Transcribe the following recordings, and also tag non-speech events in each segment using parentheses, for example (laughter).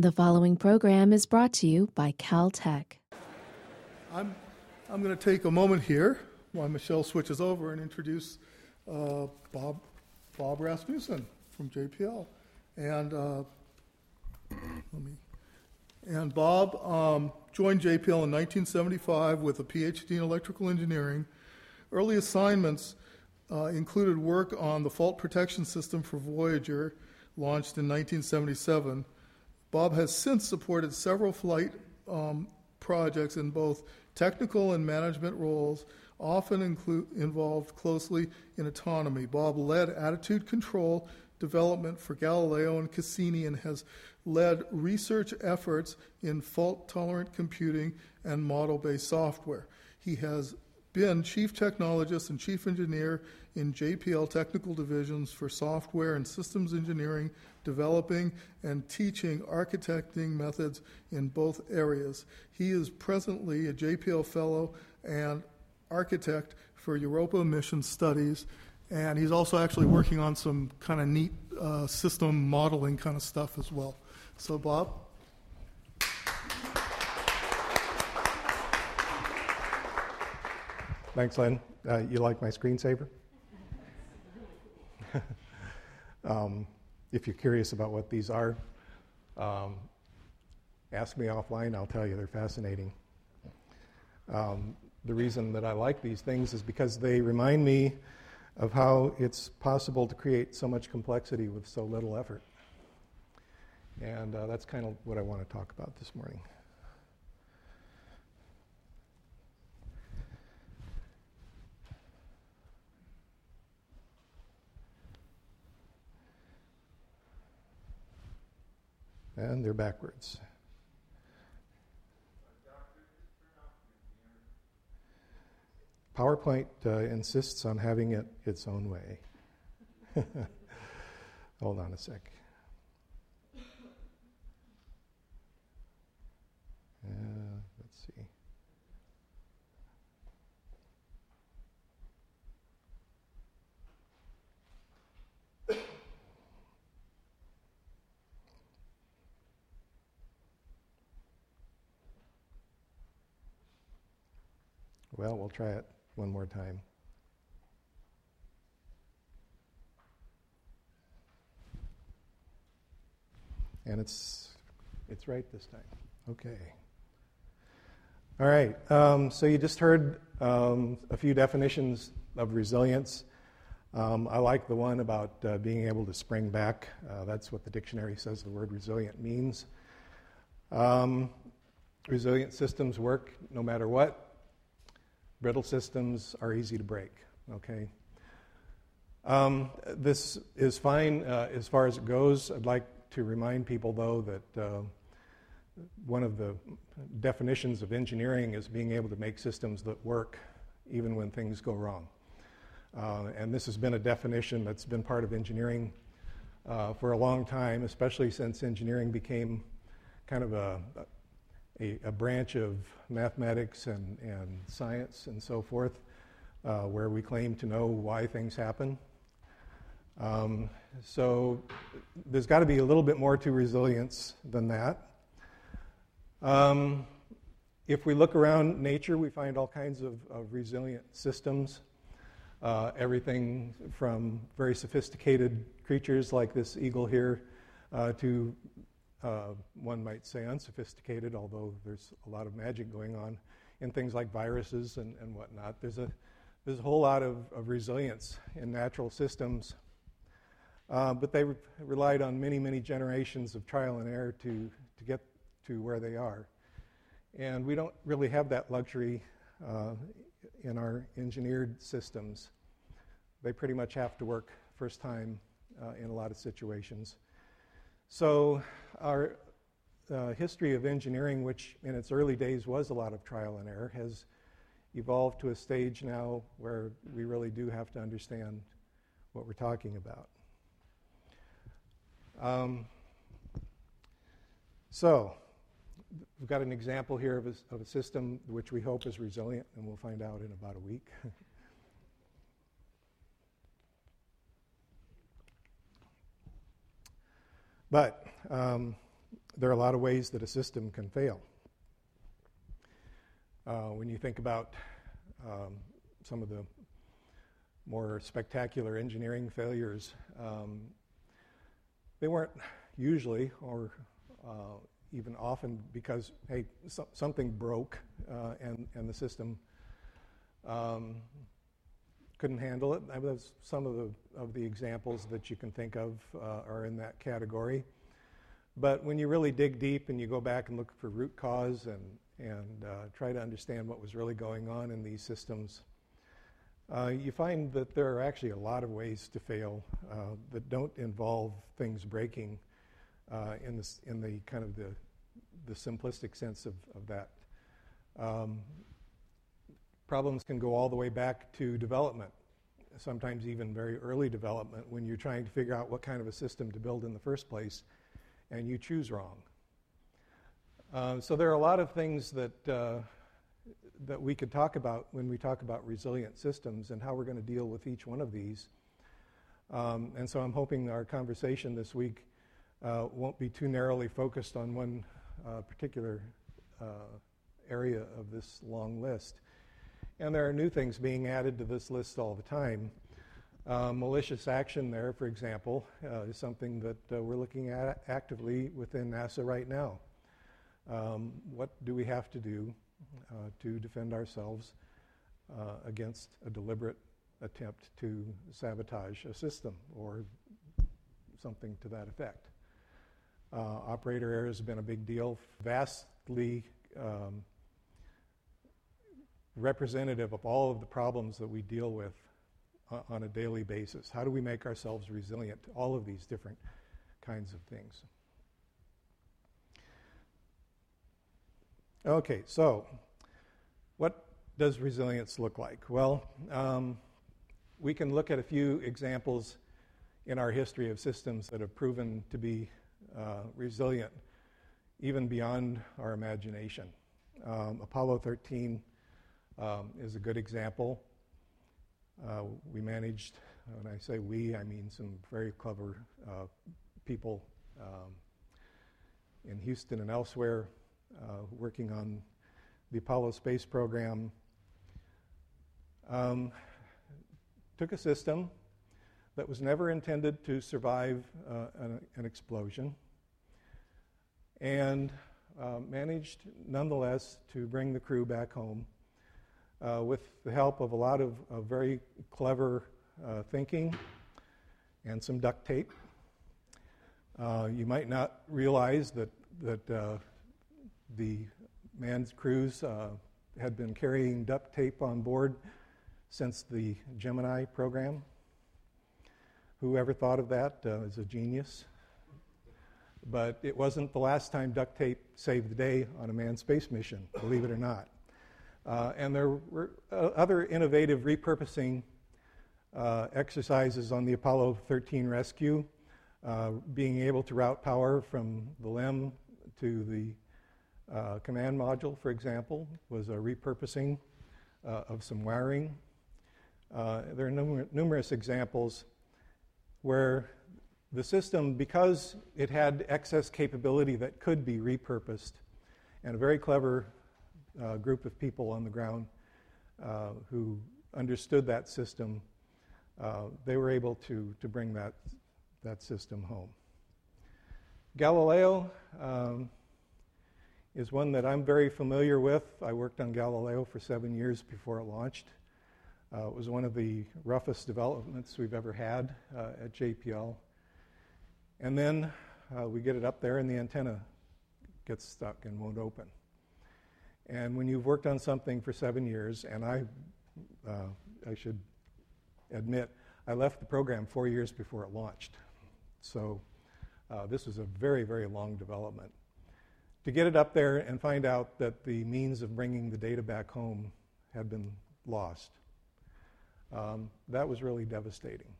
The following program is brought to you by Caltech. I'm, I'm going to take a moment here while Michelle switches over and introduce uh, Bob, Bob Rasmussen from JPL. And uh, let me. And Bob um, joined JPL in 1975 with a PhD in electrical engineering. Early assignments uh, included work on the fault protection system for Voyager, launched in 1977. Bob has since supported several flight um, projects in both technical and management roles, often involved closely in autonomy. Bob led attitude control development for Galileo and Cassini and has led research efforts in fault tolerant computing and model based software. He has been chief technologist and chief engineer in JPL technical divisions for software and systems engineering, developing and teaching architecting methods in both areas. He is presently a JPL fellow and architect for Europa Mission Studies, and he's also actually working on some kind of neat uh, system modeling kind of stuff as well. So, Bob? Thanks, Len. Uh, you like my screensaver? (laughs) um, if you're curious about what these are, um, ask me offline. I'll tell you they're fascinating. Um, the reason that I like these things is because they remind me of how it's possible to create so much complexity with so little effort. And uh, that's kind of what I want to talk about this morning. And they're backwards. PowerPoint uh, insists on having it its own way. (laughs) Hold on a sec. Uh, let's see. Well, try it one more time. And it's it's right this time. Okay. All right. Um, so you just heard um, a few definitions of resilience. Um, I like the one about uh, being able to spring back. Uh, that's what the dictionary says the word resilient means. Um, resilient systems work no matter what. Brittle systems are easy to break, okay? Um, this is fine uh, as far as it goes. I'd like to remind people, though, that uh, one of the definitions of engineering is being able to make systems that work even when things go wrong. Uh, and this has been a definition that's been part of engineering uh, for a long time, especially since engineering became kind of a, a, a branch of mathematics and, and science and so forth, uh, where we claim to know why things happen. Um, so there's got to be a little bit more to resilience than that. Um, if we look around nature, we find all kinds of, of resilient systems. Uh, everything from very sophisticated creatures like this eagle here uh, to uh, one might say unsophisticated, although there's a lot of magic going on in things like viruses and, and whatnot. There's a, there's a whole lot of, of resilience in natural systems, uh, but they re- relied on many, many generations of trial and error to, to get to where they are. And we don't really have that luxury uh, in our engineered systems. They pretty much have to work first time uh, in a lot of situations. So, our uh, history of engineering, which in its early days was a lot of trial and error, has evolved to a stage now where we really do have to understand what we're talking about. Um, so, we've got an example here of a, of a system which we hope is resilient, and we'll find out in about a week. (laughs) But um, there are a lot of ways that a system can fail. Uh, when you think about um, some of the more spectacular engineering failures, um, they weren't usually or uh, even often because, hey, so, something broke uh, and, and the system um, couldn't handle it. some of the, of the examples that you can think of uh, are in that category. But when you really dig deep and you go back and look for root cause and, and uh, try to understand what was really going on in these systems, uh, you find that there are actually a lot of ways to fail uh, that don't involve things breaking uh, in, this, in the kind of the, the simplistic sense of, of that. Um, problems can go all the way back to development, sometimes even very early development, when you're trying to figure out what kind of a system to build in the first place and you choose wrong. Uh, so there are a lot of things that, uh, that we could talk about when we talk about resilient systems and how we're going to deal with each one of these. Um, and so I'm hoping our conversation this week uh, won't be too narrowly focused on one uh, particular uh, area of this long list. And there are new things being added to this list all the time. Uh, malicious action, there, for example, uh, is something that uh, we're looking at actively within NASA right now. Um, what do we have to do uh, to defend ourselves uh, against a deliberate attempt to sabotage a system or something to that effect? Uh, operator error has been a big deal, vastly um, representative of all of the problems that we deal with on a daily basis? How do we make ourselves resilient to all of these different kinds of things? Okay, so what does resilience look like? Well, um, we can look at a few examples in our history of systems that have proven to be uh, resilient, even beyond our imagination. Um, Apollo 13 um, is a good example. Uh, we managed, when I say we, I mean some very clever uh, people um, in Houston and elsewhere uh, working on the Apollo space program. Um, took a system that was never intended to survive uh, an, an, explosion and uh, managed nonetheless to bring the crew back home uh, with the help of a lot of, of very clever uh, thinking and some duct tape. Uh, you might not realize that, that uh, the manned crews uh, had been carrying duct tape on board since the Gemini program. Whoever thought of that uh, is a genius. But it wasn't the last time duct tape saved the day on a manned space mission, believe it or not. Uh, and there were uh, other innovative repurposing uh, exercises on the Apollo 13 rescue, uh, being able to route power from the LEM to the uh, command module, for example, was a repurposing uh, of some wiring. there are numer- numerous examples where the system, because it had excess capability that could be repurposed, and a very clever uh, group of people on the ground uh, who understood that system, uh, they were able to, to bring that, that system home. Galileo um, is one that I'm very familiar with. I worked on Galileo for seven years before it launched. Uh, it was one of the roughest developments we've ever had uh, at JPL. And then uh, we get it up there, and the antenna gets stuck and won't open. And when you've worked on something for seven years, and I, uh, I should admit, I left the program four years before it launched. So uh, this was a very, very long development. To get it up there and find out that the means of bringing the data back home had been lost, um, that was really devastating.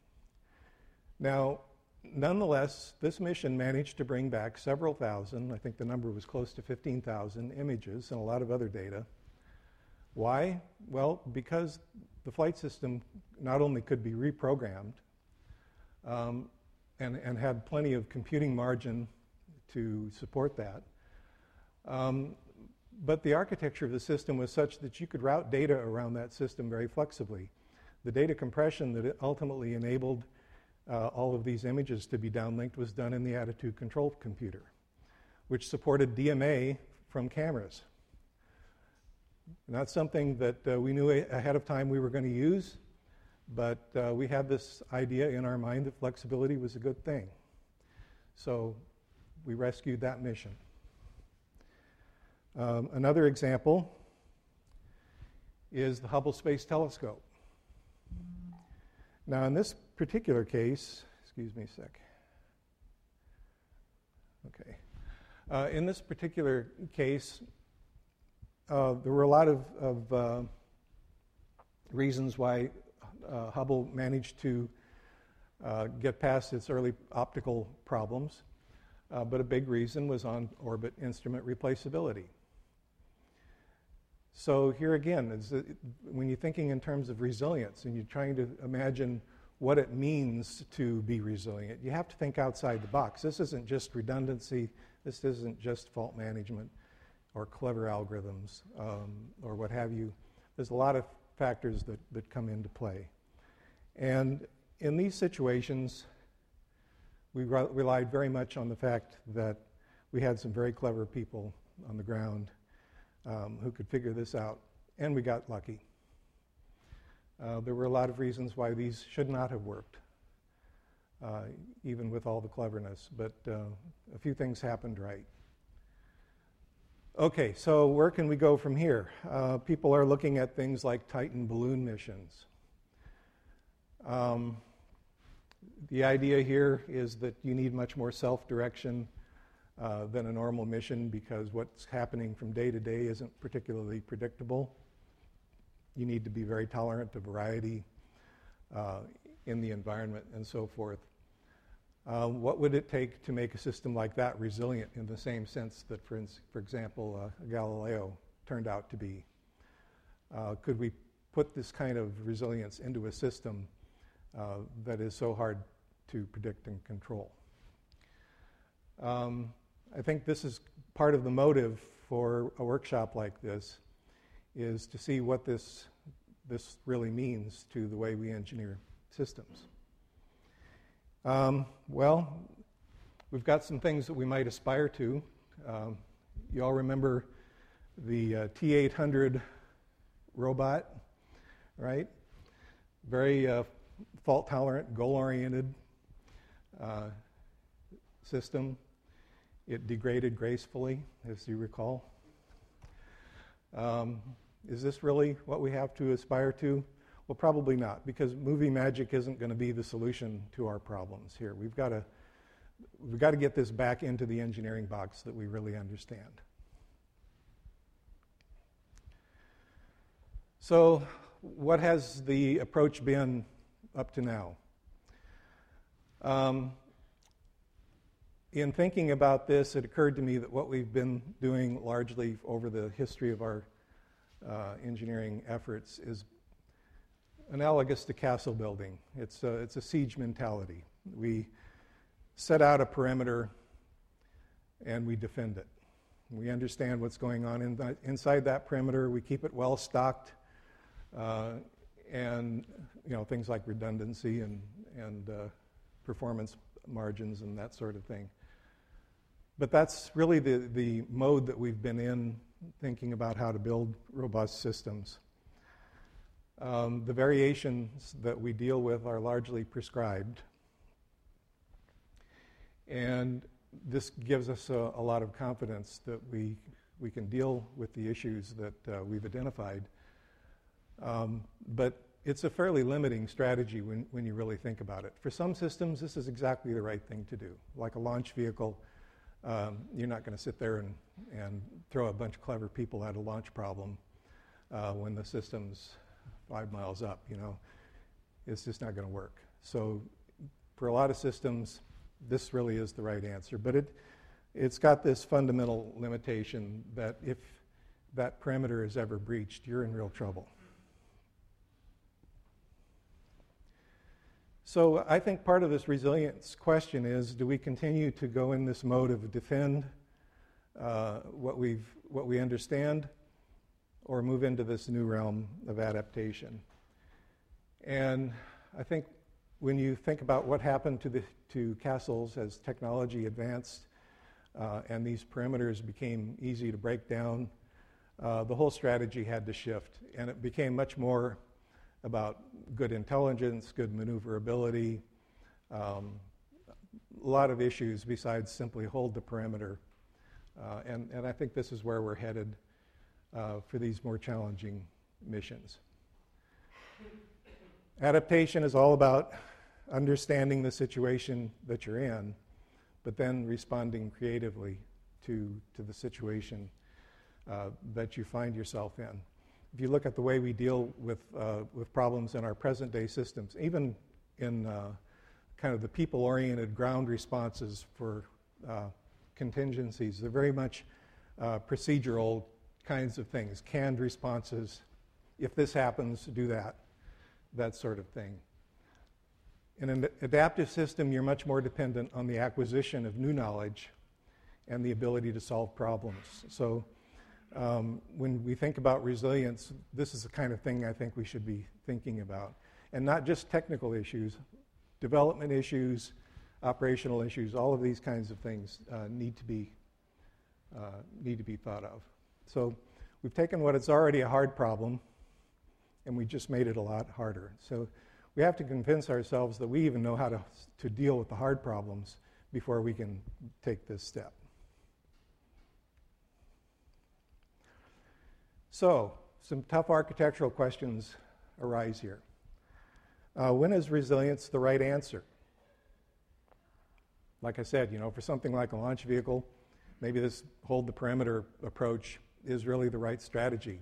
Now, nonetheless, this mission managed to bring back several thousand, I think the number was close to 15,000 images and a lot of other data. Why? Well, because the flight system not only could be reprogrammed um, and, and had plenty of computing margin to support that. Um, but the architecture of the system was such that you could route data around that system very flexibly. The data compression that ultimately enabled uh, all of these images to be downlinked was done in the attitude control computer, which supported DMA from cameras. Not something that uh, we knew ahead of time we were going to use, but uh, we had this idea in our mind that flexibility was a good thing. So we rescued that mission. Um, another example is the Hubble Space Telescope. Now, in this particular case, excuse me a sec. Okay. Uh, in this particular case, uh, there were a lot of, of uh, reasons why uh, Hubble managed to uh, get past its early optical problems, uh, but a big reason was on orbit instrument replaceability. So, here again, when you're thinking in terms of resilience and you're trying to imagine what it means to be resilient, you have to think outside the box. This isn't just redundancy, this isn't just fault management or clever algorithms um, or what have you. There's a lot of factors that, that come into play. And in these situations, we re- relied very much on the fact that we had some very clever people on the ground um, who could figure this out, and we got lucky. Uh, there were a lot of reasons why these should not have worked, uh, even with all the cleverness, but uh, a few things happened right. Okay, so where can we go from here? Uh, people are looking at things like Titan balloon missions. Um, the idea here is that you need much more self direction uh, than a normal mission because what's happening from day to day isn't particularly predictable. You need to be very tolerant to variety uh, in the environment and so forth. Uh, what would it take to make a system like that resilient in the same sense that, for, ins- for example, uh, Galileo turned out to be? Uh, could we put this kind of resilience into a system uh, that is so hard to predict and control? Um, I think this is part of the motive for a workshop like this is to see what this, this really means to the way we engineer systems. Um, well, we've got some things that we might aspire to. Um, you all remember the uh, T 800 robot, right? Very uh, fault tolerant, goal oriented uh, system. It degraded gracefully, as you recall. Um, is this really what we have to aspire to? Well, probably not, because movie magic isn't going to be the solution to our problems here. We've got to we've got to get this back into the engineering box that we really understand. So, what has the approach been up to now? Um, in thinking about this, it occurred to me that what we've been doing largely over the history of our uh, engineering efforts is analogous to castle building. It's a, it's a siege mentality. We set out a perimeter and we defend it. We understand what's going on in the, inside that perimeter. We keep it well stocked, uh, and you know things like redundancy and and uh, performance margins and that sort of thing. But that's really the, the mode that we've been in thinking about how to build robust systems. Um, the variations that we deal with are largely prescribed. And this gives us a, a lot of confidence that we, we can deal with the issues that uh, we've identified. Um, but it's a fairly limiting strategy when, when you really think about it. For some systems, this is exactly the right thing to do. Like a launch vehicle, um, you're not going to sit there and, and throw a bunch of clever people at a launch problem uh, when the system's five miles up, you know. It's just not going to work. So for a lot of systems, this really is the right answer. But it, it's got this fundamental limitation that if that parameter is ever breached, you're in real trouble. So I think part of this resilience question is do we continue to go in this mode of defend uh, what, we've, what we understand or move into this new realm of adaptation? And I think when you think about what happened to, the, to castles as technology advanced uh, and these perimeters became easy to break down, uh, the whole strategy had to shift. And it became much more about good intelligence, good maneuverability, um, a lot of issues besides simply hold the perimeter. Uh, and, and I think this is where we're headed uh, for these more challenging missions. Adaptation is all about understanding the situation that you're in, but then responding creatively to, to the situation uh, that you find yourself in. If you look at the way we deal with, uh, with problems in our present day systems, even in uh, kind of the people oriented ground responses for uh, contingencies, they're very much uh, procedural kinds of things, canned responses. If this happens, do that, that sort of thing. In an adaptive system, you're much more dependent on the acquisition of new knowledge and the ability to solve problems. So, um, when we think about resilience, this is the kind of thing I think we should be thinking about. And not just technical issues, development issues, operational issues, all of these kinds of things uh, need, to be, uh, need to be thought of. So we've taken what is already a hard problem and we just made it a lot harder. So we have to convince ourselves that we even know how to, to deal with the hard problems before we can take this step. So, some tough architectural questions arise here. Uh, when is resilience the right answer? Like I said, you know, for something like a launch vehicle, maybe this hold the perimeter approach is really the right strategy.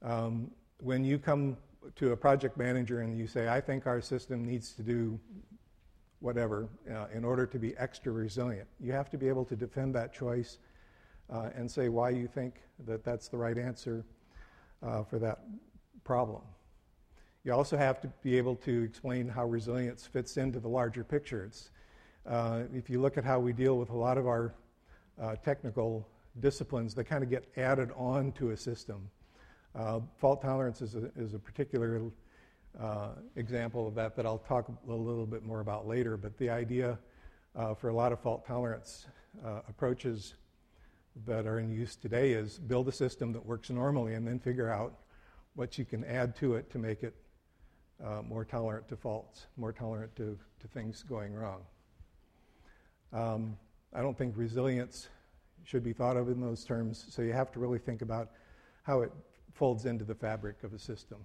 Um, when you come to a project manager and you say, I think our system needs to do whatever uh, in order to be extra resilient, you have to be able to defend that choice uh, and say why you think that that's the right answer uh, for that problem. You also have to be able to explain how resilience fits into the larger picture. Uh, if you look at how we deal with a lot of our uh, technical disciplines, they kind of get added on to a system. Uh, fault tolerance is a, is a particular uh, example of that that I'll talk a little bit more about later. But the idea uh, for a lot of fault tolerance uh, approaches that are in use today is build a system that works normally and then figure out what you can add to it to make it uh, more tolerant to faults, more tolerant to, to things going wrong. Um, I don't think resilience should be thought of in those terms, so you have to really think about how it folds into the fabric of a system.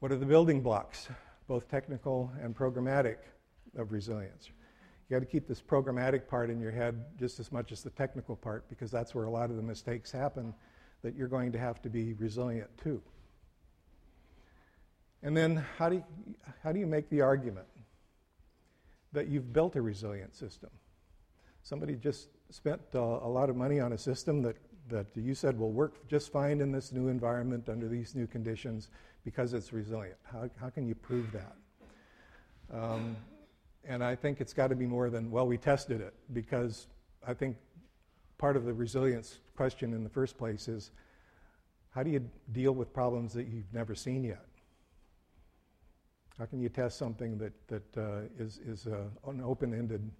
What are the building blocks, both technical and programmatic, of resilience? You got to keep this programmatic part in your head just as much as the technical part because that's where a lot of the mistakes happen that you're going to have to be resilient to. And then how do you, how do you make the argument that you've built a resilient system? Somebody just spent uh, a lot of money on a system that that you said will work just fine in this new environment under these new conditions because it's resilient. How, how can you prove that? Um, and I think it's got to be more than, well, we tested it, because I think part of the resilience question in the first place is how do you deal with problems that you've never seen yet? How can you test something that, that uh, is is a, an open ended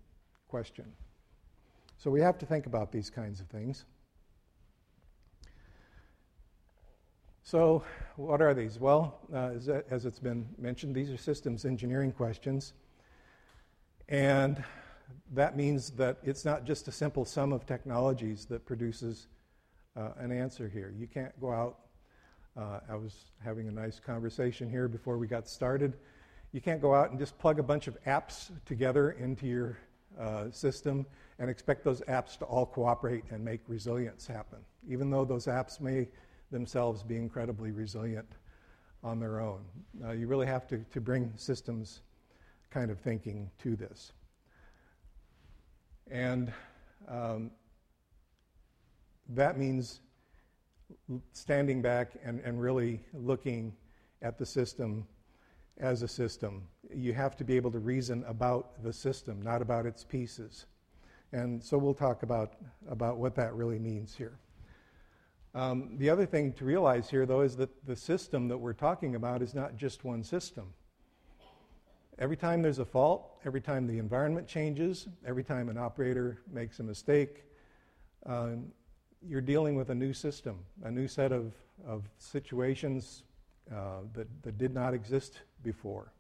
question? So we have to think about these kinds of things. So, what are these? Well, uh, as, as, it's been mentioned, these are systems engineering questions. And that means that it's not just a simple sum of technologies that produces uh, an answer here. You can't go out. Uh, I was having a nice conversation here before we got started. You can't go out and just plug a bunch of apps together into your uh, system and expect those apps to all cooperate and make resilience happen. Even though those apps may themselves be incredibly resilient on their own. Uh, you really have to, to bring systems kind of thinking to this. And um, that means standing back and, and really looking at the system as a system. You have to be able to reason about the system, not about its pieces. And so we'll talk about, about what that really means here. Um, the other thing to realize here, though, is that the system that we're talking about is not just one system. Every time there's a fault, every time the environment changes, every time an operator makes a mistake, um, you're dealing with a new system, a new set of, of situations uh, that, that did not exist before.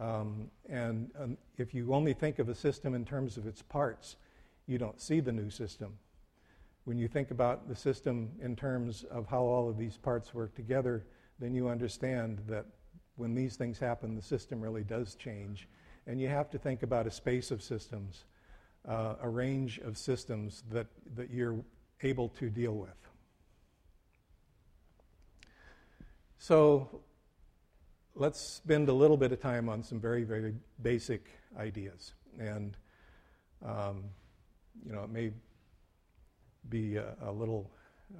Um, and um, if you only think of a system in terms of its parts, you don't see the new system. When you think about the system in terms of how all of these parts work together, then you understand that when these things happen, the system really does change. And you have to think about a space of systems, uh, a range of systems that, that you're able to deal with. So let's spend a little bit of time on some very, very basic ideas. And, um, you know, it may be a, a little.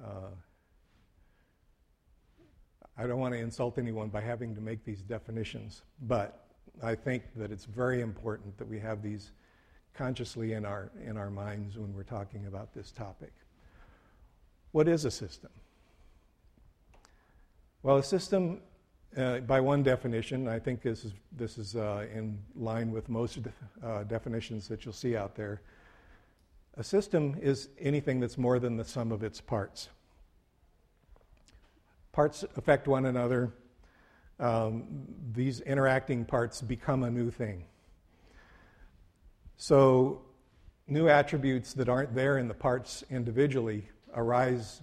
Uh, I don't want to insult anyone by having to make these definitions, but I think that it's very important that we have these consciously in our, in our minds when we're talking about this topic. What is a system? Well, a system, uh, by one definition, I think this is, this is uh, in line with most uh, definitions that you'll see out there. A system is anything that's more than the sum of its parts. Parts affect one another. Um, these interacting parts become a new thing. So, new attributes that aren't there in the parts individually arise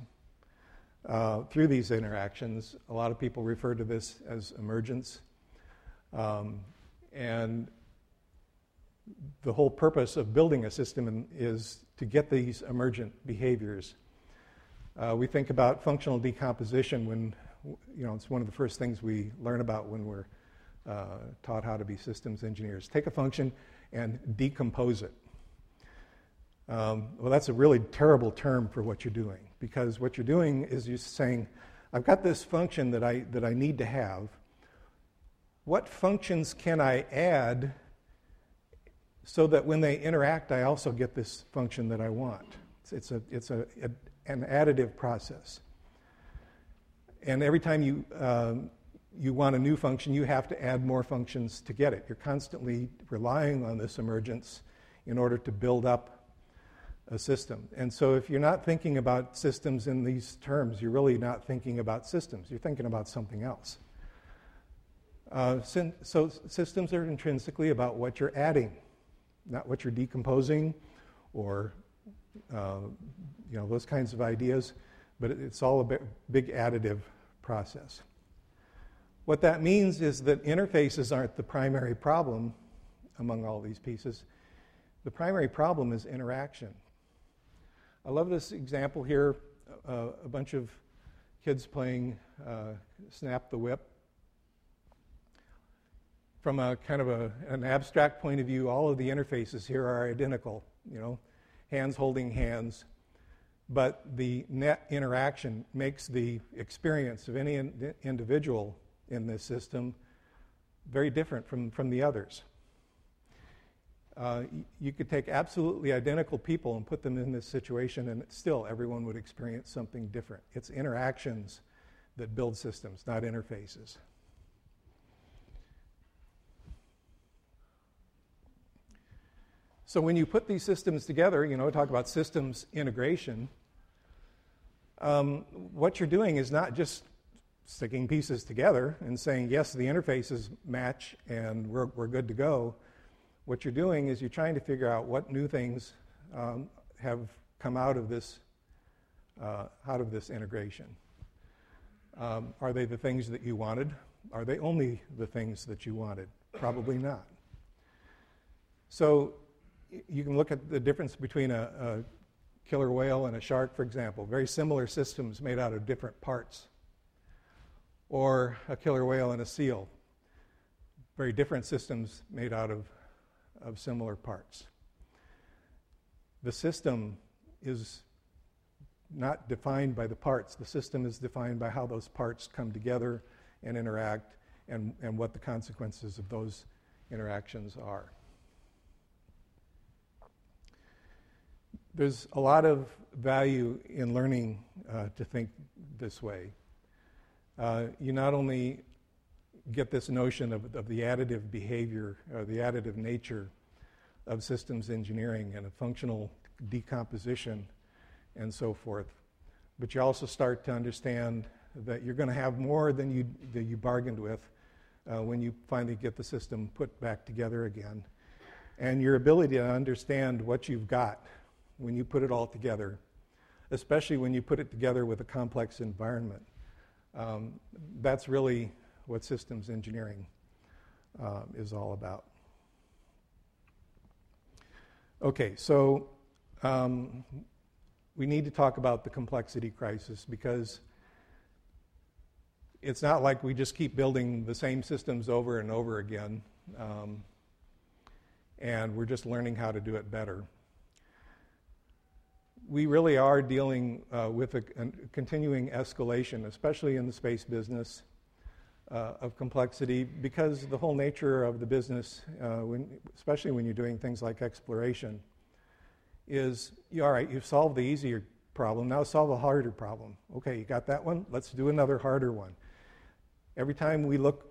uh, through these interactions. A lot of people refer to this as emergence. Um, and the whole purpose of building a system is to get these emergent behaviors. Uh, we think about functional decomposition when, you know, it's one of the first things we learn about when we're uh, taught how to be systems engineers. Take a function and decompose it. Um, well, that's a really terrible term for what you're doing because what you're doing is you're saying, I've got this function that I, that I need to have. What functions can I add so that when they interact, I also get this function that I want? It's, it's, a, it's a, a, an additive process. And every time you, um, you want a new function, you have to add more functions to get it. You're constantly relying on this emergence in order to build up a system. And so if you're not thinking about systems in these terms, you're really not thinking about systems. You're thinking about something else. Uh, so systems are intrinsically about what you're adding, not what you're decomposing or uh, you know those kinds of ideas, but it's all a big additive process. What that means is that interfaces aren't the primary problem among all these pieces. The primary problem is interaction. I love this example here uh, a bunch of kids playing uh, Snap the Whip. From a kind of a, an abstract point of view, all of the interfaces here are identical, you know, hands holding hands. But the net interaction makes the experience of any in- individual in this system very different from, from the others. Uh, you could take absolutely identical people and put them in this situation, and still everyone would experience something different. It's interactions that build systems, not interfaces. So when you put these systems together, you know, talk about systems integration. Um, what you're doing is not just sticking pieces together and saying, yes, the interfaces match and we're, we're good to go what you're doing is you're trying to figure out what new things um, have come out of this uh, out of this integration. Um, are they the things that you wanted? Are they only the things that you wanted? Probably not. So you can look at the difference between a, a killer whale and a shark, for example. Very similar systems made out of different parts. Or a killer whale and a seal. Very different systems made out of of similar parts. The system is not defined by the parts, the system is defined by how those parts come together and interact and, and what the consequences of those interactions are. There's a lot of value in learning uh, to think this way. Uh, you not only get this notion of, of the additive behavior, or the additive nature of systems engineering and a functional decomposition and so forth, but you also start to understand that you're going to have more than you, than you bargained with uh, when you finally get the system put back together again. And your ability to understand what you've got when you put it all together, especially when you put it together with a complex environment. Um, that's really what systems engineering uh, is all about. Okay, so um, we need to talk about the complexity crisis because it's not like we just keep building the same systems over and over again, um, and we're just learning how to do it better we really are dealing uh, with a, a, continuing escalation, especially in the space business, uh, of complexity because the whole nature of the business, uh, when, especially when you're doing things like exploration, is all right, you've solved the easier problem, now solve a harder problem. Okay, you got that one? Let's do another harder one. Every time we look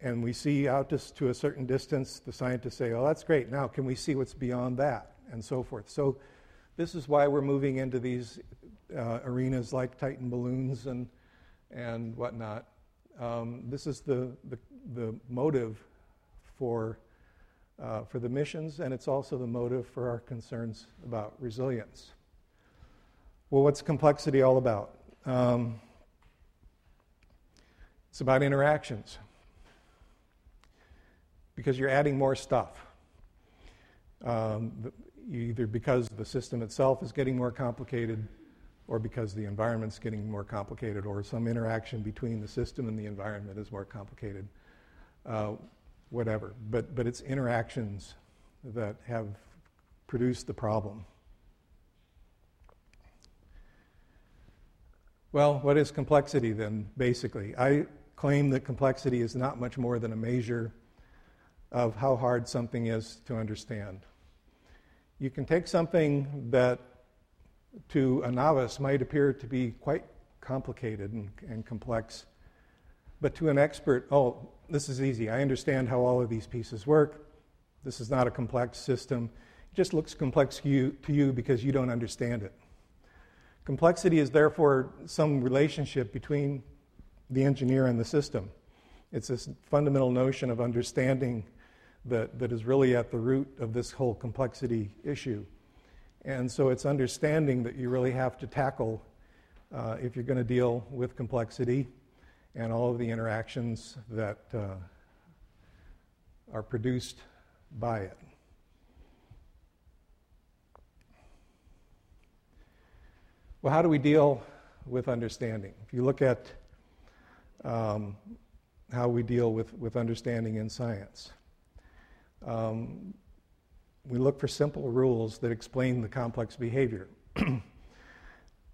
and we see out to, to a certain distance, the scientists say, oh, that's great, now can we see what's beyond that? And so forth. So this is why we're moving into these uh, arenas like Titan balloons and, and whatnot. Um, this is the, the, the motive for, uh, for the missions, and it's also the motive for our concerns about resilience. Well, what's complexity all about? Um, it's about interactions because you're adding more stuff. Um, either because the system itself is getting more complicated or because the environment's getting more complicated or some interaction between the system and the environment is more complicated, uh, whatever. But, but it's interactions that have produced the problem. Well, what is complexity then, basically? I claim that complexity is not much more than a measure of how hard something is to understand you can take something that to a novice might appear to be quite complicated and, and, complex, but to an expert, oh, this is easy. I understand how all of these pieces work. This is not a complex system. It just looks complex you, to you because you don't understand it. Complexity is therefore some relationship between the engineer and the system. It's this fundamental notion of understanding that, that is really at the root of this whole complexity issue. And so it's understanding that you really have to tackle uh, if you're going to deal with complexity and all of the interactions that uh, are produced by it. Well, how do we deal with understanding? If you look at um, how we deal with, with understanding in science, um, we look for simple rules that explain the complex behavior. (clears throat)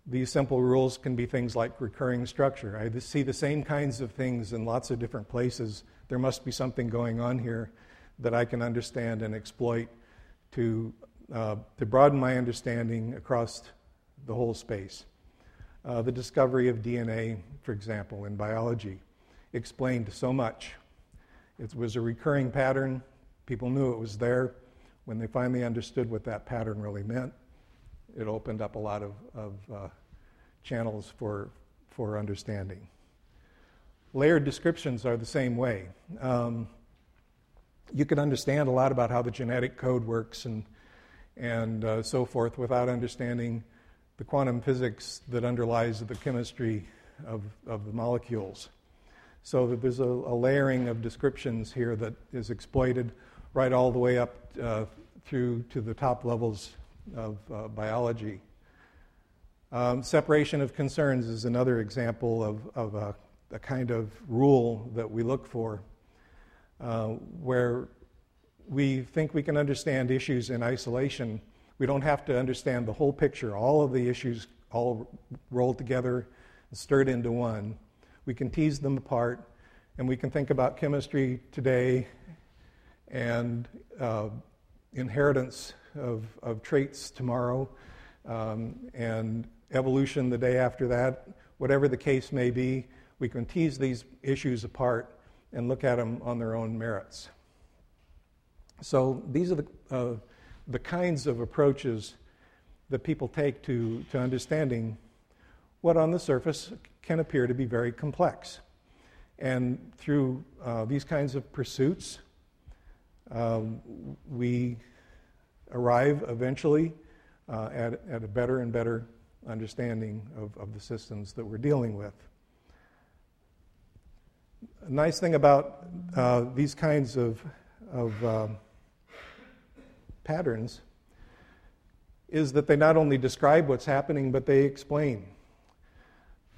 These simple rules can be things like recurring structure. I see the same kinds of things in lots of different places. There must be something going on here that I can understand and exploit to, uh, to broaden my understanding across the whole space. Uh, the discovery of DNA, for example, in biology, explained so much. It was a recurring pattern People knew it was there. When they finally understood what that pattern really meant, it opened up a lot of, of uh, channels for, for understanding. Layered descriptions are the same way. Um, you can understand a lot about how the genetic code works and, and uh, so forth without understanding the quantum physics that underlies the chemistry of, of the molecules. So there's a, a layering of descriptions here that is exploited right all the way up uh, through to the top levels of uh, biology. Um, separation of concerns is another example of, of a, a, kind of rule that we look for uh, where we think we can understand issues in isolation. We don't have to understand the whole picture, all of the issues all rolled together and stirred into one. We can tease them apart And we can think about chemistry today and uh, inheritance of, of traits tomorrow um, and evolution the day after that. Whatever the case may be, we can tease these issues apart and look at them on their own merits. So these are the, uh, the kinds of approaches that people take to, to understanding what on the surface can appear to be very complex. And through uh, these kinds of pursuits, um, we arrive eventually uh, at, at a better and better understanding of, of the systems that we're dealing with. A nice thing about uh, these kinds of, of um, patterns is that they not only describe what's happening, but they explain.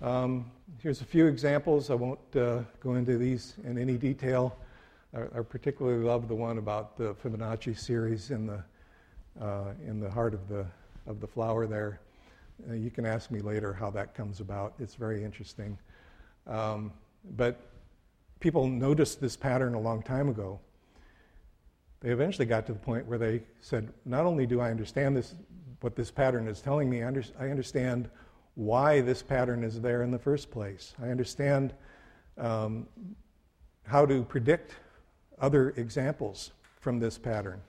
Um, here's a few examples. I won't uh, go into these in any detail. I, I, particularly love the one about the Fibonacci series in the, uh, in the heart of the, of the flower there. Uh, you can ask me later how that comes about. It's very interesting. Um, but people noticed this pattern a long time ago. They eventually got to the point where they said, not only do I understand this, what this pattern is telling me, I, under, I understand why this pattern is there in the first place. I understand um, how to predict other examples from this pattern,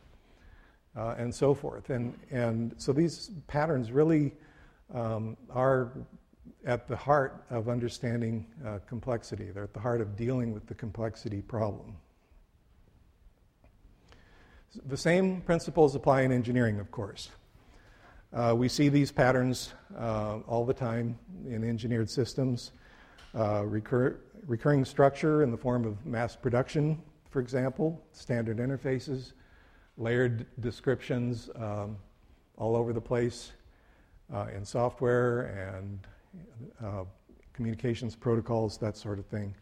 uh, and so forth. And, and so these patterns really um, are at the heart of understanding uh, complexity. They're at the heart of dealing with the complexity problem. The same principles apply in engineering, of course. Uh, we see these patterns uh, all the time in engineered systems. Uh, recur- recurring structure in the form of mass production, for example, standard interfaces, layered descriptions um, all over the place uh, in software and uh, communications protocols, that sort of thing.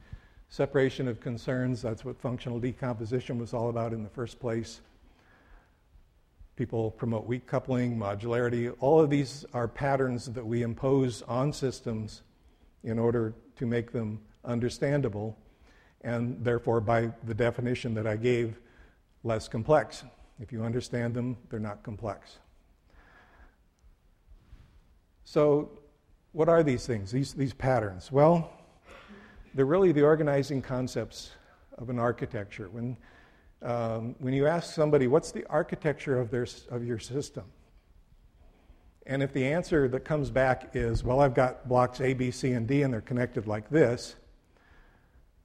Separation of concerns, that's what functional decomposition was all about in the first place. People promote weak coupling, modularity. All of these are patterns that we impose on systems in order to make them understandable, and therefore, by the definition that I gave, less complex. If you understand them, they're not complex. So, what are these things, these, these patterns? Well, they're really the organizing concepts of an architecture. When um, when you ask somebody, what's the architecture of, their, of your system? And if the answer that comes back is, well, I've got blocks A, B, C, and D, and they're connected like this,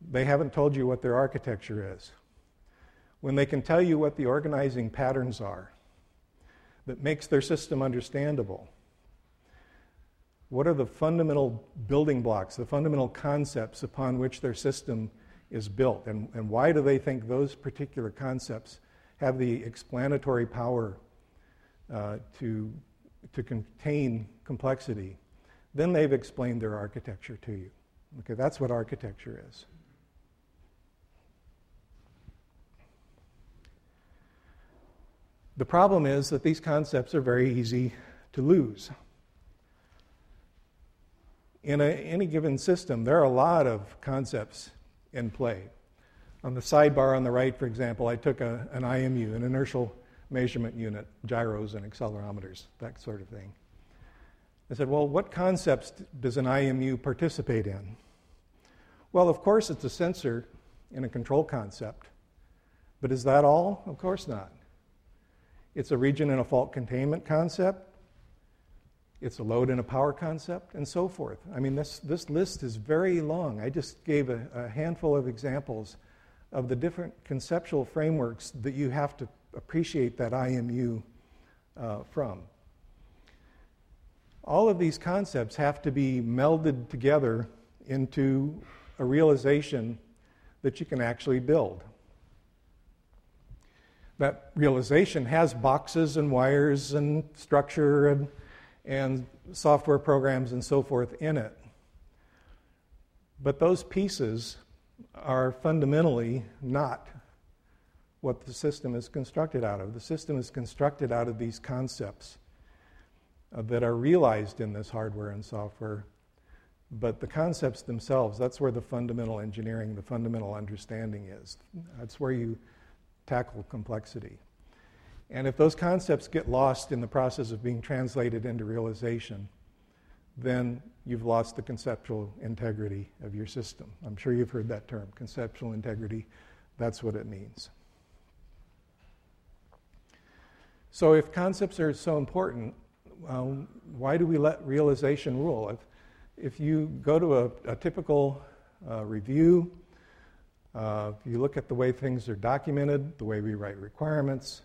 they haven't told you what their architecture is. When they can tell you what the organizing patterns are that makes their system understandable, what are the fundamental building blocks, the fundamental concepts upon which their system is built, and, and why do they think those particular concepts have the explanatory power uh, to, to contain complexity, then they've explained their architecture to you. Okay, that's what architecture is. The problem is that these concepts are very easy to lose. In a, any given system, there are a lot of concepts in play. On the sidebar on the right, for example, I took a, an IMU, an inertial measurement unit, gyros and accelerometers, that sort of thing. I said, well, what concepts does an IMU participate in? Well, of course, it's a sensor in a control concept. But is that all? Of course not. It's a region and a fault containment concept. It's a load and a power concept, and so forth. I mean, this, this list is very long. I just gave a, a handful of examples of the different conceptual frameworks that you have to appreciate that IMU uh, from. All of these concepts have to be melded together into a realization that you can actually build. That realization has boxes and wires and structure and and software programs and so forth in it. But those pieces are fundamentally not what the system is constructed out of. The system is constructed out of these concepts that are realized in this hardware and software But the concepts themselves, that's where the fundamental engineering, the fundamental understanding is. That's where you tackle complexity. And if those concepts get lost in the process of being translated into realization, then you've lost the conceptual integrity of your system. I'm sure you've heard that term, conceptual integrity. That's what it means. So, if concepts are so important, um, why do we let realization rule? If, if you go to a, a typical uh, review, uh, if you look at the way things are documented, the way we write requirements,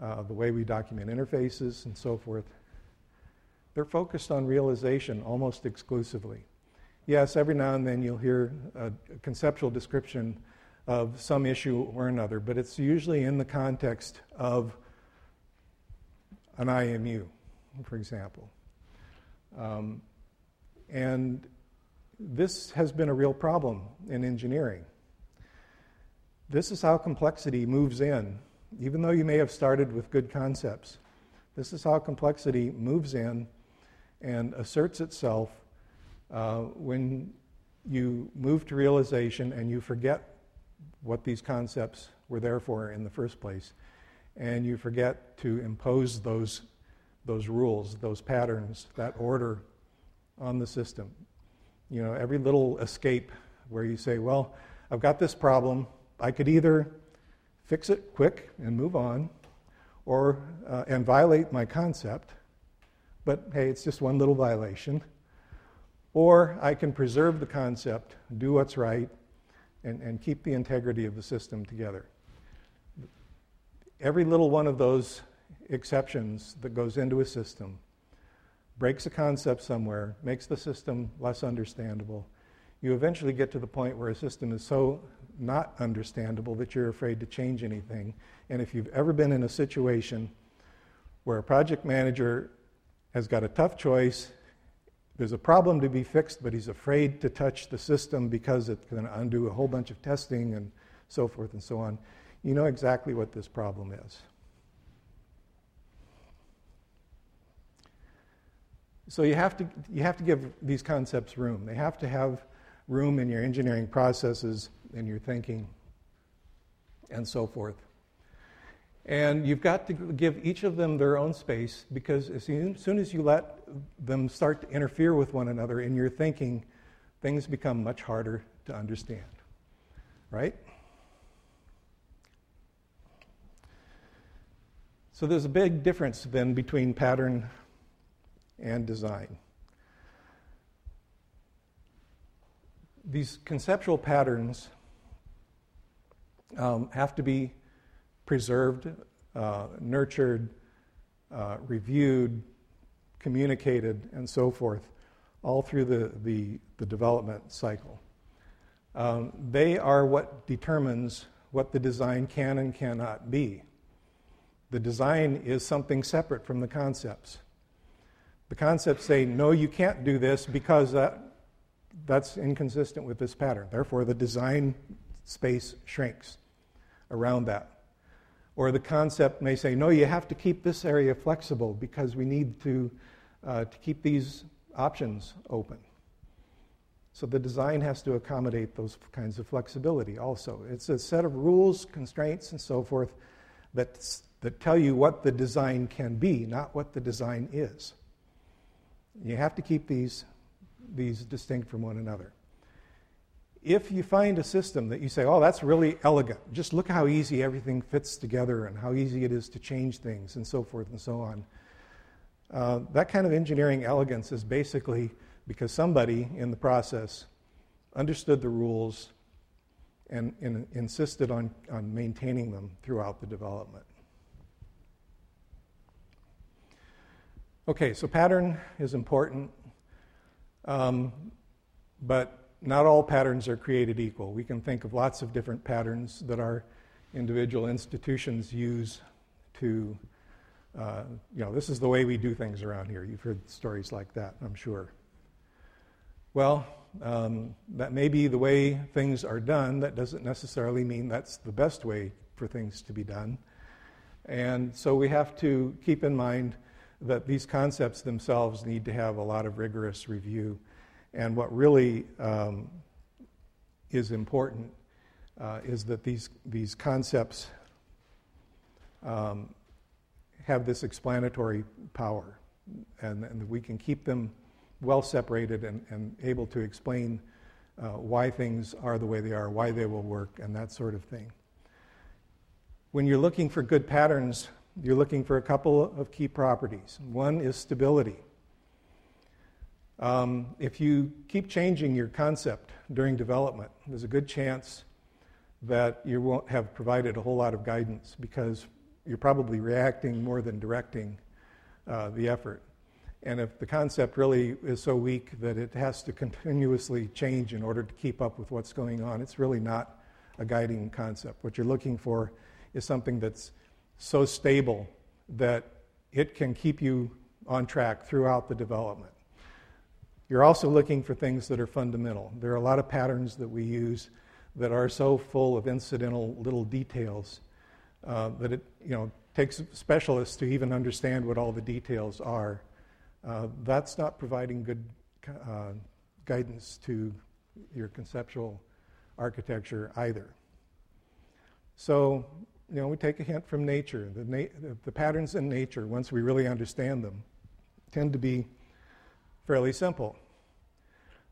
uh, the way we document interfaces, and so forth, they're focused on realization almost exclusively. Yes, every now and then you'll hear a, conceptual description of some issue or another, but it's usually in the context of an IMU, for example. Um, and this has been a real problem in engineering. This is how complexity moves in, even though you may have started with good concepts. This is how complexity moves in and asserts itself uh, when you move to realization and you forget what these concepts were there for in the first place, and you forget to impose those, those rules, those patterns, that order on the system. You know, every little escape where you say, well, I've got this problem, I could either fix it quick and move on, or uh, and violate my concept, but hey, it's just one little violation. Or I can preserve the concept, do what's right, and, and keep the integrity of the system together. Every little one of those exceptions that goes into a system breaks a concept somewhere, makes the system less understandable. You eventually get to the point where a system is so not understandable that you're afraid to change anything. And if you've ever been in a situation where a project manager has got a tough choice. There's a problem to be fixed, but he's afraid to touch the system because it's going to undo a whole bunch of testing and so forth and so on. You know exactly what this problem is. So you have to, you have to give these concepts room. They have to have room in your engineering processes, in your thinking, and so forth. And you've got to give each of them their own space because as soon as you let them start to interfere with one another in your thinking, things become much harder to understand. Right? So there's a big difference then between pattern and design. These conceptual patterns um, have to be preserved, uh, nurtured, uh, reviewed, communicated, and so forth, all through the, the, the development cycle. Um, they are what determines what the design can and cannot be. The design is something separate from the concepts. The concepts say, no, you can't do this because that, that's inconsistent with this pattern. Therefore, the design space shrinks around that. Or the concept may say, no, you have to keep this area flexible because we need to, uh, to keep these options open. So the design has to accommodate those kinds of flexibility also. It's a set of rules, constraints, and so forth that, that tell you what the design can be, not what the design is. You have to keep these, these distinct from one another. If you find a system that you say, oh, that's really elegant, just look how easy everything fits together and how easy it is to change things and so forth and so on, uh, that kind of engineering elegance is basically because somebody in the process understood the rules and, and insisted on, on maintaining them throughout the development. Okay, so pattern is important, um, but not all patterns are created equal. We can think of lots of different patterns that our individual institutions use to, uh, you know, this is the way we do things around here. You've heard stories like that, I'm sure. Well, um, that may be the way things are done. That doesn't necessarily mean that's the best way for things to be done. And so we have to keep in mind that these concepts themselves need to have a lot of rigorous review And what really um, is important uh, is that these, these concepts um, have this explanatory power, and, and we can keep them well separated and, and able to explain uh, why things are the way they are, why they will work, and that sort of thing. When you're looking for good patterns, you're looking for a couple of key properties. One is stability. Um, if you keep changing your concept during development, there's a good chance that you won't have provided a whole lot of guidance because you're probably reacting more than directing uh, the effort. And if the concept really is so weak that it has to continuously change in order to keep up with what's going on, it's really not a guiding concept. What you're looking for is something that's so stable that it can keep you on track throughout the development. You're also looking for things that are fundamental. There are a lot of patterns that we use that are so full of incidental little details uh, that it you know takes specialists to even understand what all the details are. Uh, that's not providing good uh, guidance to your conceptual architecture either. So, you know, we take a hint from nature. The, na- the patterns in nature, once we really understand them, tend to be fairly simple.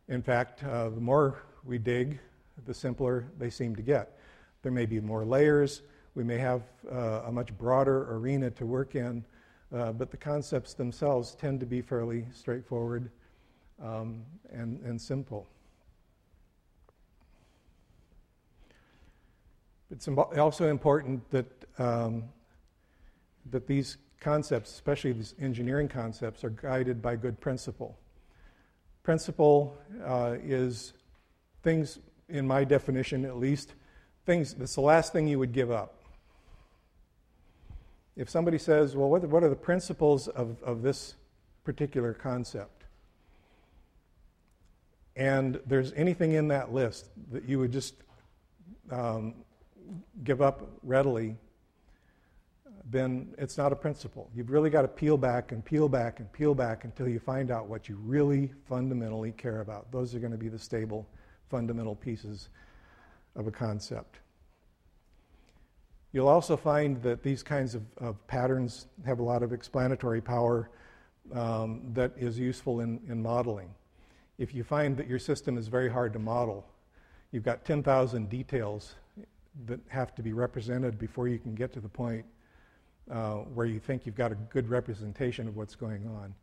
In fact, uh, the more we dig, the simpler they seem to get. There may be more layers, we may have uh, a much broader arena to work in, uh, but the concepts themselves tend to be fairly straightforward um, and, and simple. It's also important that, um, that these concepts, especially these engineering concepts, are guided by good principle. Principle uh, is things, in my definition at least, things that's the last thing you would give up. If somebody says, Well, what what are the principles of, of this particular concept? And there's anything in that list that you would just um, give up readily, then it's not a principle. You've really got to peel back and peel back and peel back until you find out what you really fundamentally care about. Those are going to be the stable, fundamental pieces of a concept. You'll also find that these kinds of, of patterns have a lot of explanatory power um, that is useful in, in modeling. If you find that your system is very hard to model, you've got 10,000 details that have to be represented before you can get to the point uh, where you think you've got a good representation of what's going on,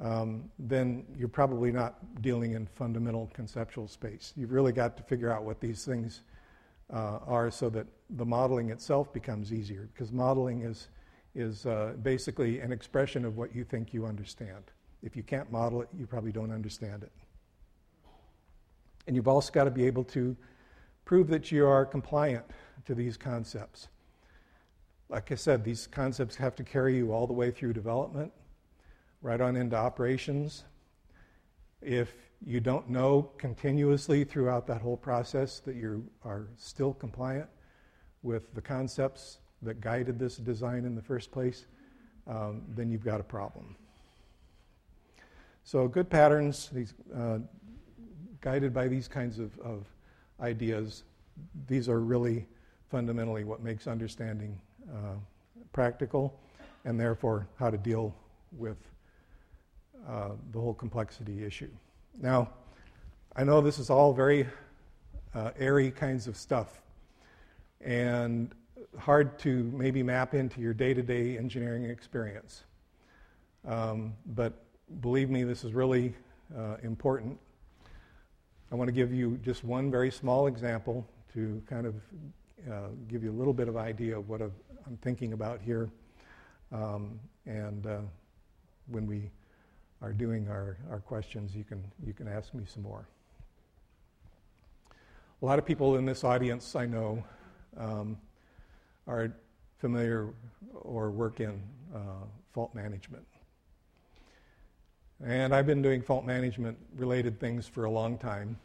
um, then you're probably not dealing in fundamental conceptual space. You've really got to figure out what these things uh, are so that the modeling itself becomes easier, because modeling is, is uh, basically an expression of what you think you understand. If you can't model it, you probably don't understand it. And you've also got to be able to prove that you are compliant to these concepts. Like I said, these concepts have to carry you all the way through development, right on into operations. If you don't know continuously throughout that whole process that you are still compliant with the concepts that guided this design in the first place, um, then you've got a problem. So, good patterns, these, uh, guided by these kinds of, of ideas, these are really fundamentally what makes understanding uh, practical and therefore how to deal with uh, the whole complexity issue. Now, I know this is all very uh, airy kinds of stuff and hard to maybe map into your day to day engineering experience. Um, but believe me, this is really uh, important. I want to give you just one very small example to kind of uh, give you a little bit of idea of what I'm thinking about here. Um, and uh, when we are doing our, our questions, you can, you can ask me some more. A lot of people in this audience I know um, are familiar or work in uh, fault management. And I've been doing fault management related things for a long time.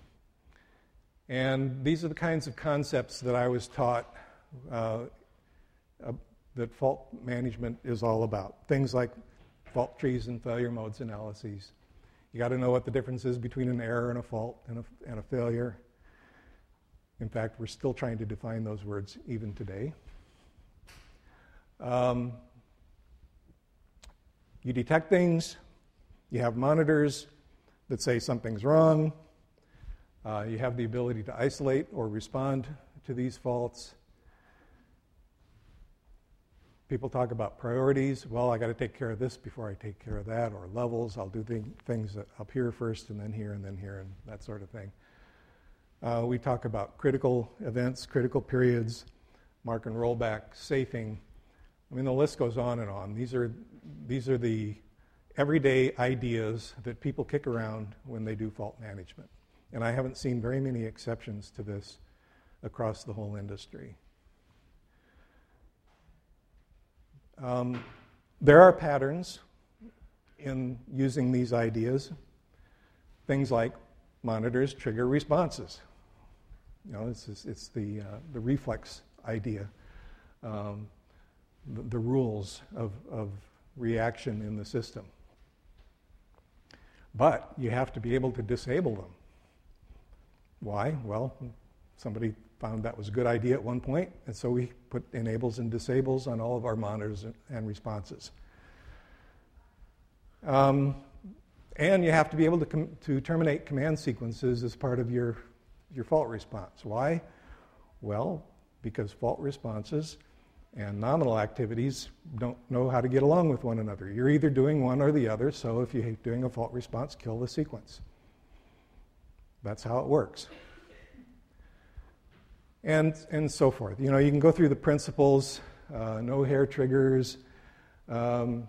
And these are the kinds of concepts that I was taught uh, uh, that fault management is all about. Things like fault trees and failure modes analyses, You got to know what the difference is between an error and a fault and a, and a failure. In fact, we're still trying to define those words even today. Um, you detect things, you have monitors that say something's wrong, uh, you have the ability to isolate or respond to these faults. People talk about priorities. Well, I got to take care of this before I take care of that, or levels. I'll do th- things up here first, and then here, and then here, and that sort of thing. Uh, we talk about critical events, critical periods, mark and rollback, safing. I mean, the list goes on and on. These are these are the everyday ideas that people kick around when they do fault management, and I haven't seen very many exceptions to this across the whole industry. Um, there are patterns in using these ideas. Things like monitors trigger responses. You know, it's, it's the, uh, the reflex idea, um, the, the, rules of, of reaction in the system. But you have to be able to disable them. Why? Well, somebody found that was a good idea at one point, and so we put enables and disables on all of our monitors and responses. Um, and you have to be able to, com- to terminate command sequences as part of your, your fault response. Why? Well, because fault responses and nominal activities don't know how to get along with one another. You're either doing one or the other, so if you're doing a fault response, kill the sequence. That's how it works and, and so forth. You know, you can go through the principles, uh, no hair triggers, um,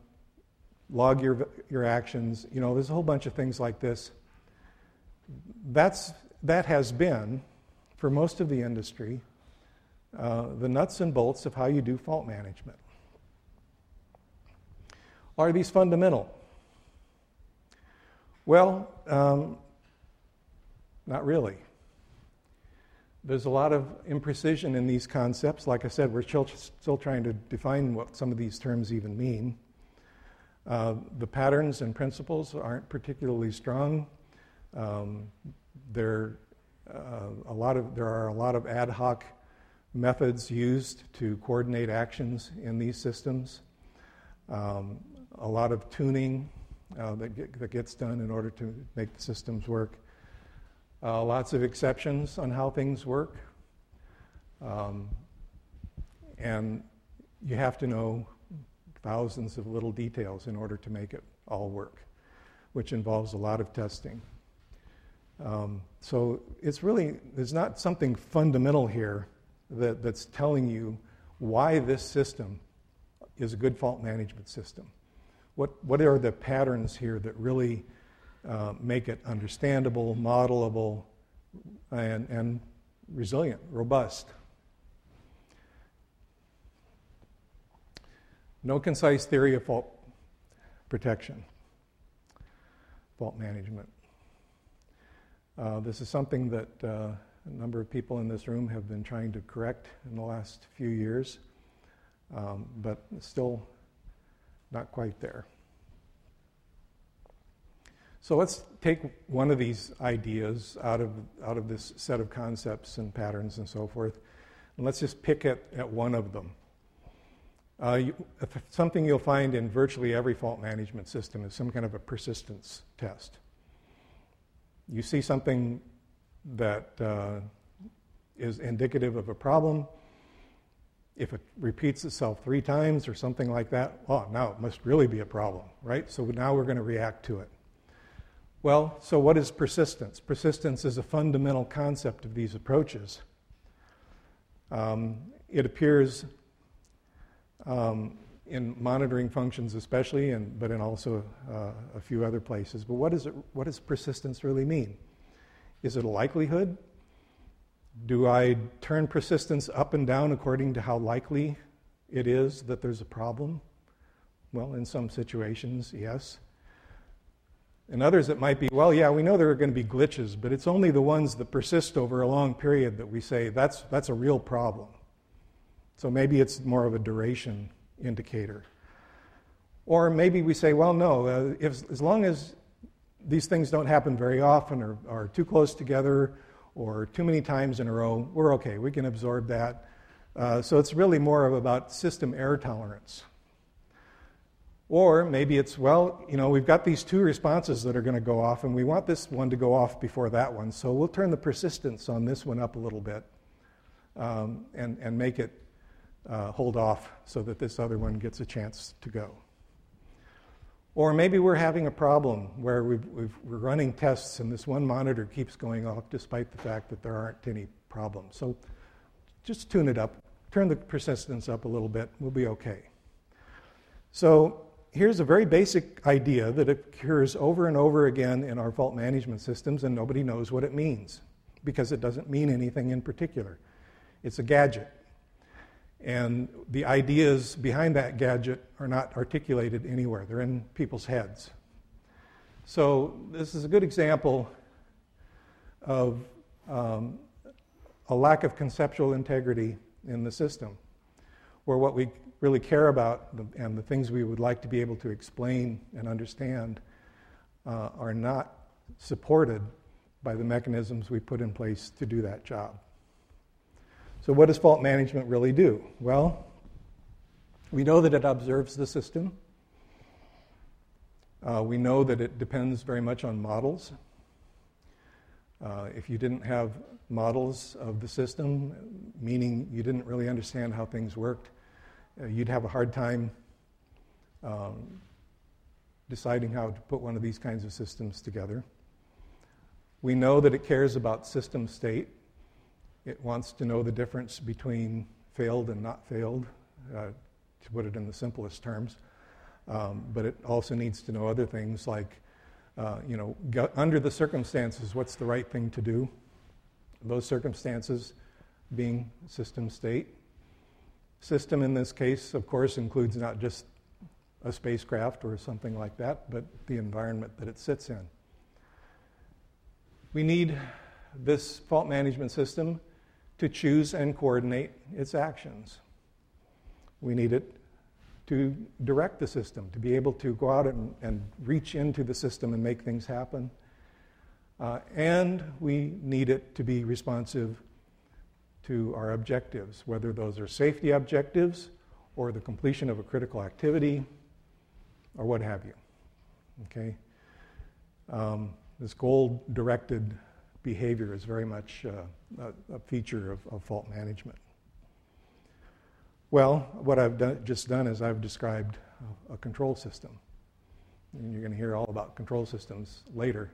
log your, your actions. You know, there's a whole bunch of things like this. That's, that has been, for most of the industry, uh, the nuts and bolts of how you do fault management. Are these fundamental? Well, um, not really. There's a lot of imprecision in these concepts. Like I said, we're still, still trying to define what some of these terms even mean. Uh, the patterns and principles aren't particularly strong. Um, there, uh, a lot of, there are a lot of ad hoc methods used to coordinate actions in these systems. Um, a lot of tuning uh, that, get, that, gets done in order to make the systems work. Uh, lots of exceptions on how things work. Um, and you have to know thousands of little details in order to make it all work, which involves a lot of testing. Um, so it's really, there's not something fundamental here that, that's telling you why this system is a good fault management system. What, what are the patterns here that really uh, make it understandable, modelable, and, and resilient, robust. No concise theory of fault protection, fault management. Uh, this is something that uh, a number of people in this room have been trying to correct in the last few years, um, but still not quite there. So let's take one of these ideas out of, out of this set of concepts and patterns and so forth, and let's just pick at, at one of them. Uh, you, something you'll find in virtually every fault management system is some kind of a persistence test. You see something that uh, is indicative of a problem. If it repeats itself three times or something like that, oh, now it must really be a problem, right? So now we're going to react to it. Well, so what is persistence? Persistence is a fundamental concept of these approaches. Um, it appears um, in monitoring functions, especially, and, but in also uh, a few other places. But what, is it, what does persistence really mean? Is it a likelihood? Do I turn persistence up and down according to how likely it is that there's a problem? Well, in some situations, yes. In others, it might be, well, yeah, we know there are going to be glitches, but it's only the ones that persist over a long period that we say that's, that's a real problem. So maybe it's more of a duration indicator. Or maybe we say, well, no, uh, if, as long as these things don't happen very often or are too close together or too many times in a row, we're okay. We can absorb that. Uh, so it's really more of about system error tolerance. Or maybe it's, well, you know, we've got these two responses that are going to go off, and we want this one to go off before that one. So we'll turn the persistence on this one up a little bit um, and, and make it uh, hold off so that this other one gets a chance to go. Or maybe we're having a problem where we are running tests and this one monitor keeps going off despite the fact that there aren't any problems. So just tune it up, turn the persistence up a little bit, we'll be okay. So here's a very basic idea that occurs over and over again in our fault management systems, and nobody knows what it means because it doesn't mean anything in particular. It's a gadget. And the ideas behind that gadget are not articulated anywhere, they're in people's heads. So, this is a good example of um, a lack of conceptual integrity in the system, where what we really care about and the things we would like to be able to explain and understand uh, are not supported by the mechanisms we put in place to do that job. So, what does fault management really do? Well, we know that it observes the system. Uh, we know that it depends very much on models. Uh, if you didn't have models of the system, meaning you didn't really understand how things worked, uh, you'd have a hard time um, deciding how to put one of these kinds of systems together. We know that it cares about system state. It wants to know the difference between failed and not failed, uh, to put it in the simplest terms. Um, but it also needs to know other things like, uh, you know, under the circumstances, what's the right thing to do? Those circumstances being system state. System in this case, of course, includes not just a spacecraft or something like that, but the environment that it sits in. We need this fault management system to choose and coordinate its actions. We need it to direct the system, to be able to go out and, and reach into the system and make things happen. Uh, and we need it to be responsive to our objectives, whether those are safety objectives or the completion of a critical activity or what have you. Okay? Um, this goal directed behavior is very much uh, a, a, feature of, of, fault management. Well, what I've done, just done is I've described a, a control system. And you're going to hear all about control systems later.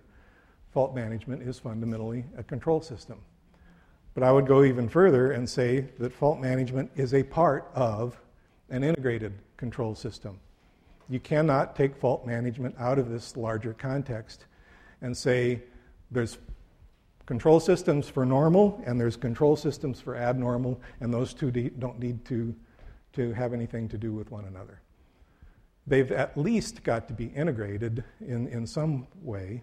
Fault management is fundamentally a control system. But I would go even further and say that fault management is a part of an integrated control system. You cannot take fault management out of this larger context and say there's control systems for normal and there's control systems for abnormal, and those two de- don't need to, to have anything to do with one another. They've at least got to be integrated in, in some way,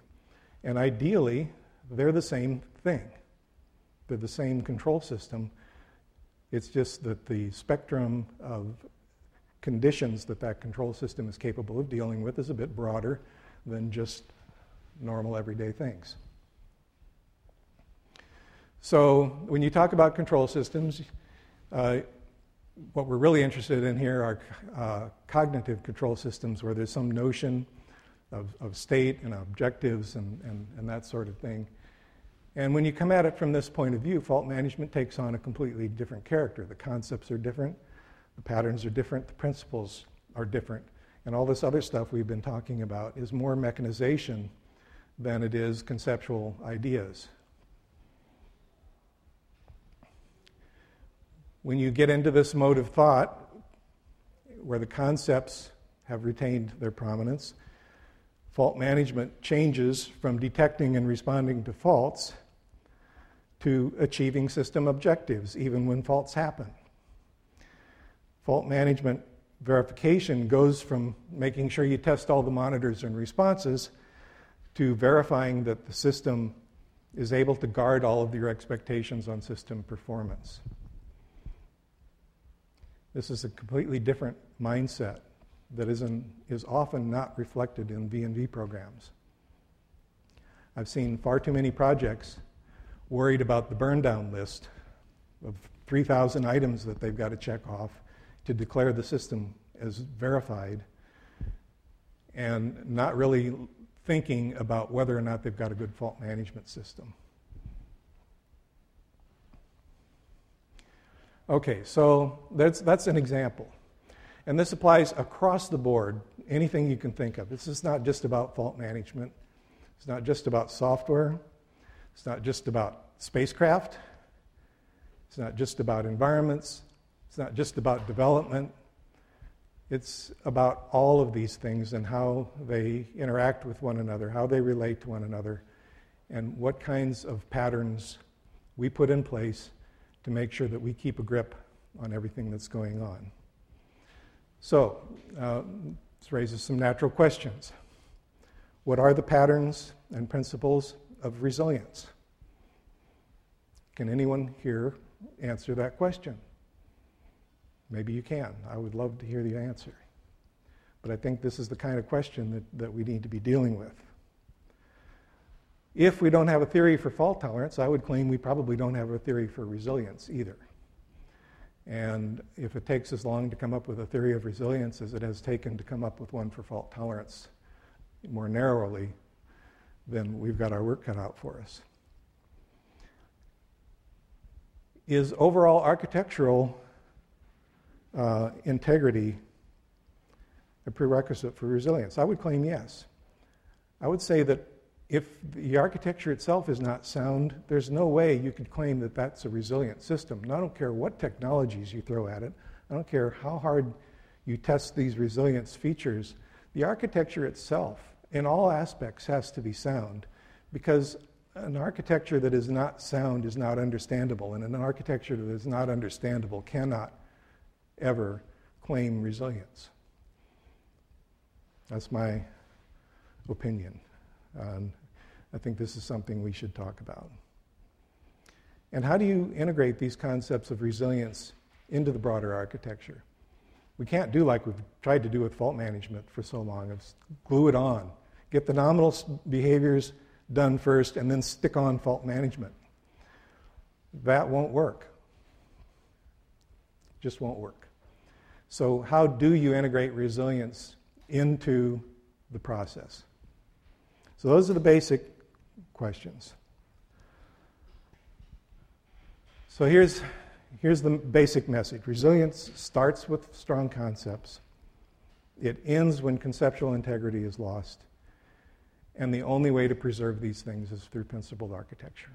and ideally, they're the same thing. They're the same control system. It's just that the spectrum of conditions that that control system is capable of dealing with is a bit broader than just normal everyday things. So, when you talk about control systems, uh, what we're really interested in here are uh, cognitive control systems where there's some notion of, of state and objectives and, and, and, that sort of thing. And when you come at it from this point of view, fault management takes on a completely different character. The concepts are different, the patterns are different, the principles are different. And all this other stuff we've been talking about is more mechanization than it is conceptual ideas. When you get into this mode of thought, where the concepts have retained their prominence, fault management changes from detecting and responding to faults to achieving system objectives, even when faults happen. Fault management verification goes from making sure you test all the monitors and responses to verifying that the system is able to guard all of your expectations on system performance. This is a completely different mindset that is, in, is often not reflected in V&V programs. I've seen far too many projects worried about the burn down list of 3,000 items that they've got to check off to declare the system as verified and not really thinking about whether or not they've got a good fault management system. Okay, so that's, that's an example. And this applies across the board, anything you can think of. This is not just about fault management, it's not just about software, it's not just about spacecraft, it's not just about environments, it's not just about development. It's about all of these things and how they interact with one another, how they relate to one another, and what kinds of patterns we put in place to make sure that we keep a grip on everything that's going on. So, uh, this raises some natural questions. What are the patterns and principles of resilience? Can anyone here answer that question? Maybe you can. I would love to hear the answer. But I think this is the kind of question that, that we need to be dealing with. If we don't have a theory for fault tolerance, I would claim we probably don't have a theory for resilience either. And if it takes as long to come up with a theory of resilience as it has taken to come up with one for fault tolerance more narrowly, then we've got our work cut out for us. Is overall architectural uh, integrity a prerequisite for resilience? I would claim yes. I would say that if the architecture itself is not sound, there's no way you could claim that that's a resilient system. And I don't care what technologies you throw at it, I don't care how hard you test these resilience features, the architecture itself, in all aspects, has to be sound because an architecture that is not sound is not understandable, and an architecture that is not understandable cannot ever claim resilience. That's my opinion. Um, I think this is something we should talk about. And how do you integrate these concepts of resilience into the broader architecture? We can't do like we've tried to do with fault management for so long, of glue it on. Get the nominal behaviors done first and then stick on fault management. That won't work. Just won't work. So, how do you integrate resilience into the process? So, those are the basic questions. So here's, here's the basic message resilience starts with strong concepts, it ends when conceptual integrity is lost. And the only way to preserve these things is through principled architecture.